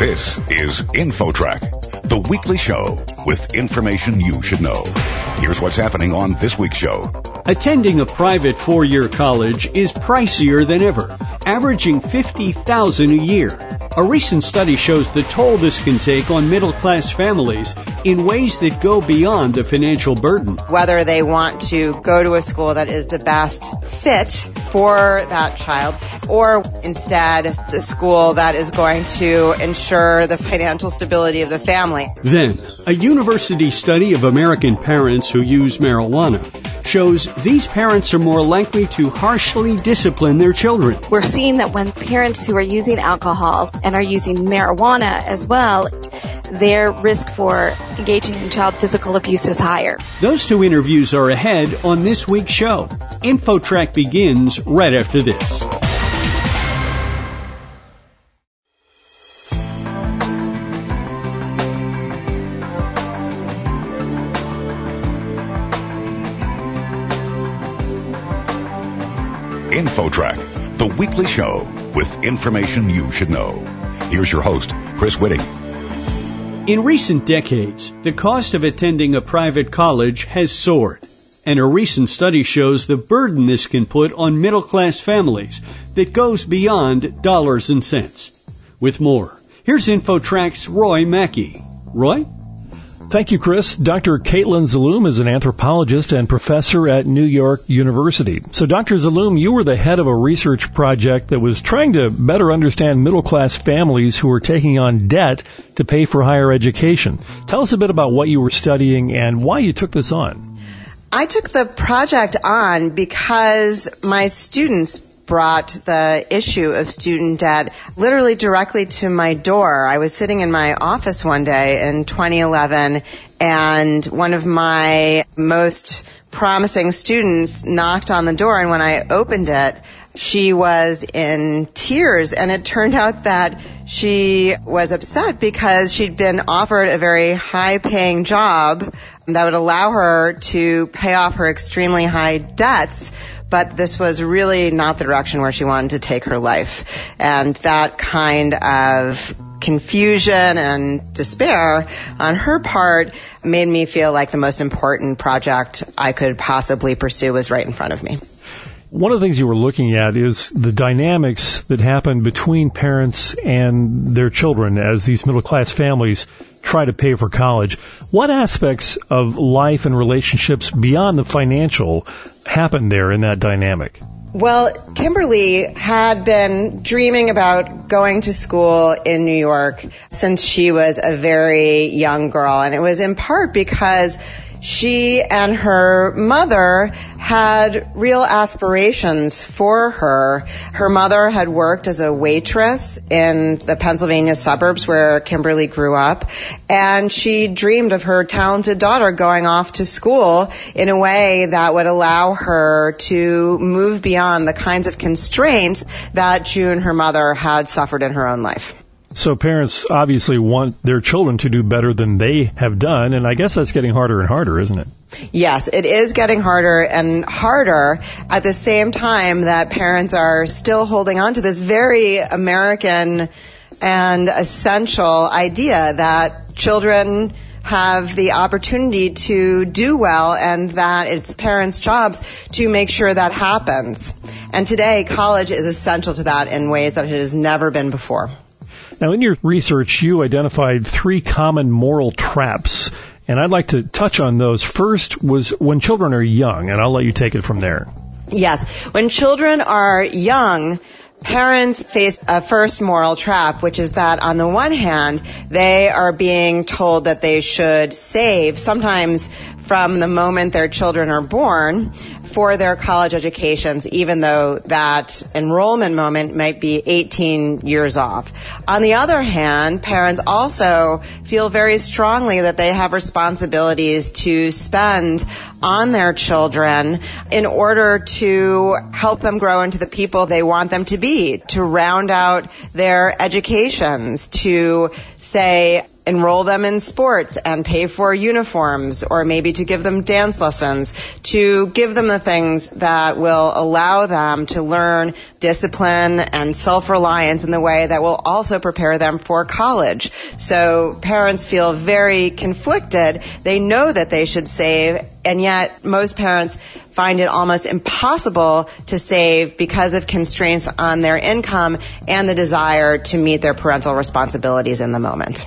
This is InfoTrack, the weekly show with information you should know. Here's what's happening on this week's show. Attending a private four-year college is pricier than ever, averaging 50,000 a year. A recent study shows the toll this can take on middle class families in ways that go beyond the financial burden. Whether they want to go to a school that is the best fit for that child or instead the school that is going to ensure the financial stability of the family. Then, a university study of American parents who use marijuana shows these parents are more likely to harshly discipline their children. We're seeing that when parents who are using alcohol and are using marijuana as well, their risk for engaging in child physical abuse is higher. Those two interviews are ahead on this week's show. InfoTrack begins right after this. InfoTrack, the weekly show with information you should know. Here's your host, Chris Whitting. In recent decades, the cost of attending a private college has soared, and a recent study shows the burden this can put on middle class families that goes beyond dollars and cents. With more, here's InfoTrack's Roy Mackey. Roy? Thank you, Chris. Dr. Caitlin Zaloom is an anthropologist and professor at New York University. So, Dr. Zaloom, you were the head of a research project that was trying to better understand middle class families who were taking on debt to pay for higher education. Tell us a bit about what you were studying and why you took this on. I took the project on because my students brought the issue of student debt literally directly to my door. I was sitting in my office one day in 2011 and one of my most promising students knocked on the door and when I opened it, she was in tears and it turned out that she was upset because she'd been offered a very high paying job that would allow her to pay off her extremely high debts but this was really not the direction where she wanted to take her life. And that kind of confusion and despair on her part made me feel like the most important project I could possibly pursue was right in front of me. One of the things you were looking at is the dynamics that happen between parents and their children as these middle class families try to pay for college. What aspects of life and relationships beyond the financial happen there in that dynamic? Well, Kimberly had been dreaming about going to school in New York since she was a very young girl. And it was in part because she and her mother had real aspirations for her. Her mother had worked as a waitress in the Pennsylvania suburbs where Kimberly grew up, and she dreamed of her talented daughter going off to school in a way that would allow her to move beyond the kinds of constraints that June, her mother, had suffered in her own life. So parents obviously want their children to do better than they have done, and I guess that's getting harder and harder, isn't it? Yes, it is getting harder and harder at the same time that parents are still holding on to this very American and essential idea that children have the opportunity to do well and that it's parents' jobs to make sure that happens. And today, college is essential to that in ways that it has never been before. Now, in your research, you identified three common moral traps, and I'd like to touch on those. First was when children are young, and I'll let you take it from there. Yes. When children are young, parents face a first moral trap, which is that on the one hand, they are being told that they should save, sometimes from the moment their children are born, for their college educations, even though that enrollment moment might be 18 years off. On the other hand, parents also feel very strongly that they have responsibilities to spend on their children in order to help them grow into the people they want them to be, to round out their educations, to say, enroll them in sports and pay for uniforms or maybe to give them dance lessons, to give them things that will allow them to learn discipline and self-reliance in the way that will also prepare them for college. So parents feel very conflicted. They know that they should save and yet most parents find it almost impossible to save because of constraints on their income and the desire to meet their parental responsibilities in the moment.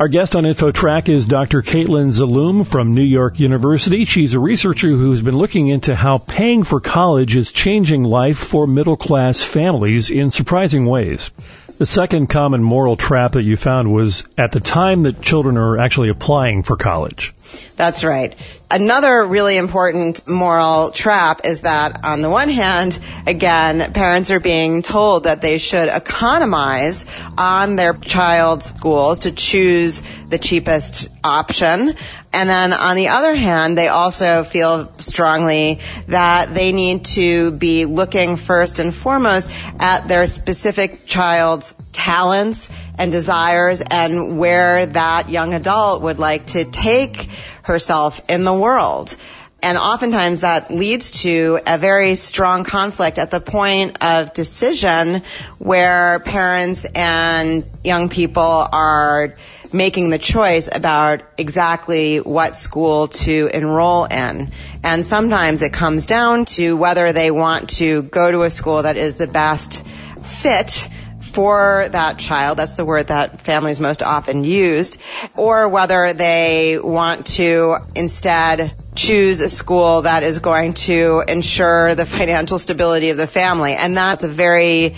Our guest on InfoTrack is Dr. Caitlin Zaloom from New York University. She's a researcher who's been looking into how paying for college is changing life for middle class families in surprising ways. The second common moral trap that you found was at the time that children are actually applying for college. That's right. Another really important moral trap is that on the one hand, again, parents are being told that they should economize on their child's schools to choose the cheapest option. And then on the other hand, they also feel strongly that they need to be looking first and foremost at their specific child's talents and desires and where that young adult would like to take herself in the world. And oftentimes that leads to a very strong conflict at the point of decision where parents and young people are making the choice about exactly what school to enroll in. And sometimes it comes down to whether they want to go to a school that is the best fit for that child. That's the word that families most often used. Or whether they want to instead choose a school that is going to ensure the financial stability of the family. And that's a very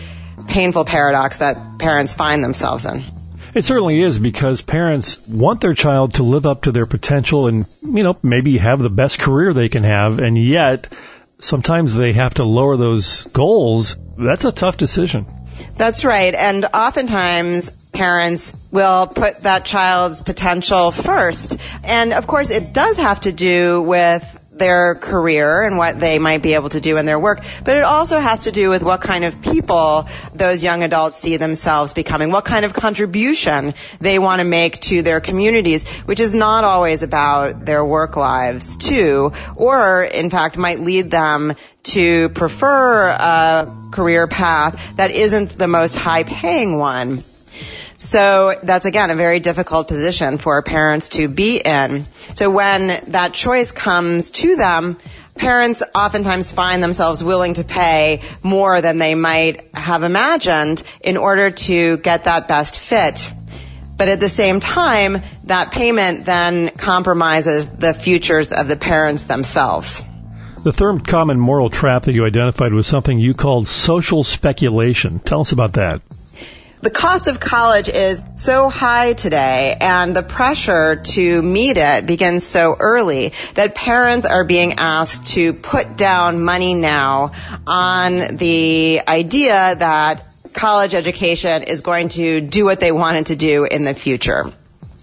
painful paradox that parents find themselves in. It certainly is because parents want their child to live up to their potential and, you know, maybe have the best career they can have. And yet sometimes they have to lower those goals. That's a tough decision. That's right. And oftentimes parents will put that child's potential first. And of course it does have to do with their career and what they might be able to do in their work, but it also has to do with what kind of people those young adults see themselves becoming, what kind of contribution they want to make to their communities, which is not always about their work lives too, or in fact might lead them to prefer a career path that isn't the most high paying one. So that's again a very difficult position for parents to be in. So when that choice comes to them, parents oftentimes find themselves willing to pay more than they might have imagined in order to get that best fit. But at the same time, that payment then compromises the futures of the parents themselves. The third common moral trap that you identified was something you called social speculation. Tell us about that. The cost of college is so high today and the pressure to meet it begins so early that parents are being asked to put down money now on the idea that college education is going to do what they want it to do in the future.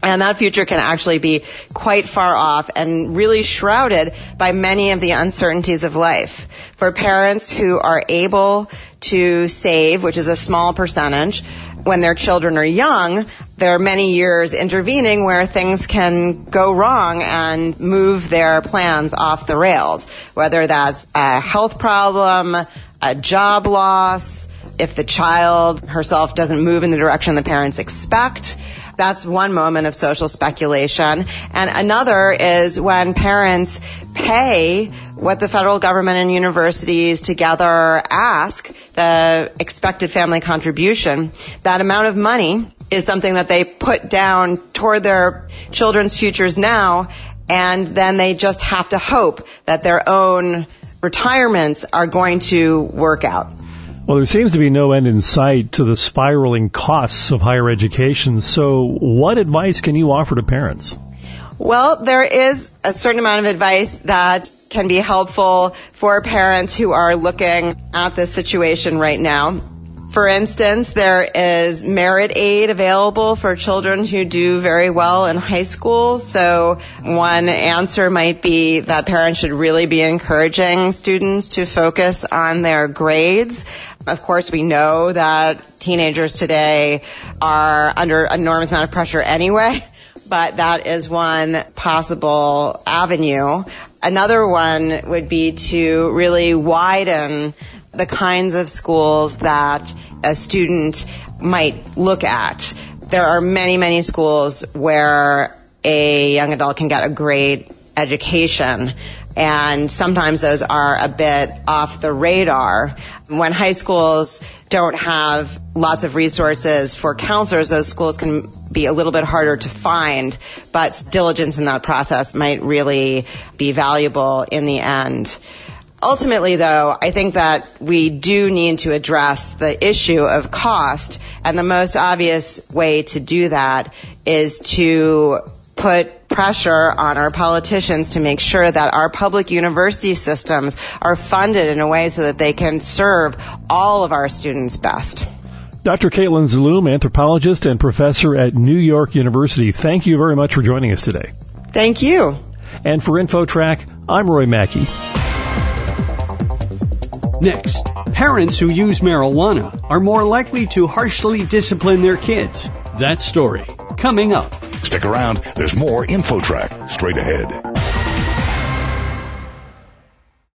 And that future can actually be quite far off and really shrouded by many of the uncertainties of life. For parents who are able to save, which is a small percentage, when their children are young, there are many years intervening where things can go wrong and move their plans off the rails. Whether that's a health problem, a job loss, if the child herself doesn't move in the direction the parents expect, that's one moment of social speculation. And another is when parents pay what the federal government and universities together ask, the expected family contribution, that amount of money is something that they put down toward their children's futures now, and then they just have to hope that their own retirements are going to work out. Well, there seems to be no end in sight to the spiraling costs of higher education. So, what advice can you offer to parents? Well, there is a certain amount of advice that can be helpful for parents who are looking at this situation right now. For instance, there is merit aid available for children who do very well in high school. So one answer might be that parents should really be encouraging students to focus on their grades Of course, we know that teenagers today are under enormous amount of pressure anyway, but that is one possible avenue. Another one would be to really widen the kinds of schools that a student might look at. There are many, many schools where a young adult can get a great education and sometimes those are a bit off the radar. When high schools don't have lots of resources for counselors, those schools can be a little bit harder to find, but diligence in that process might really be valuable in the end. Ultimately, though, I think that we do need to address the issue of cost, and the most obvious way to do that is to put pressure on our politicians to make sure that our public university systems are funded in a way so that they can serve all of our students best. Dr. Caitlin Zaloom, anthropologist and professor at New York University, thank you very much for joining us today. Thank you. And for InfoTrack, I'm Roy Mackey. Next, parents who use marijuana are more likely to harshly discipline their kids. That story coming up. Stick around. There's more InfoTrack straight ahead.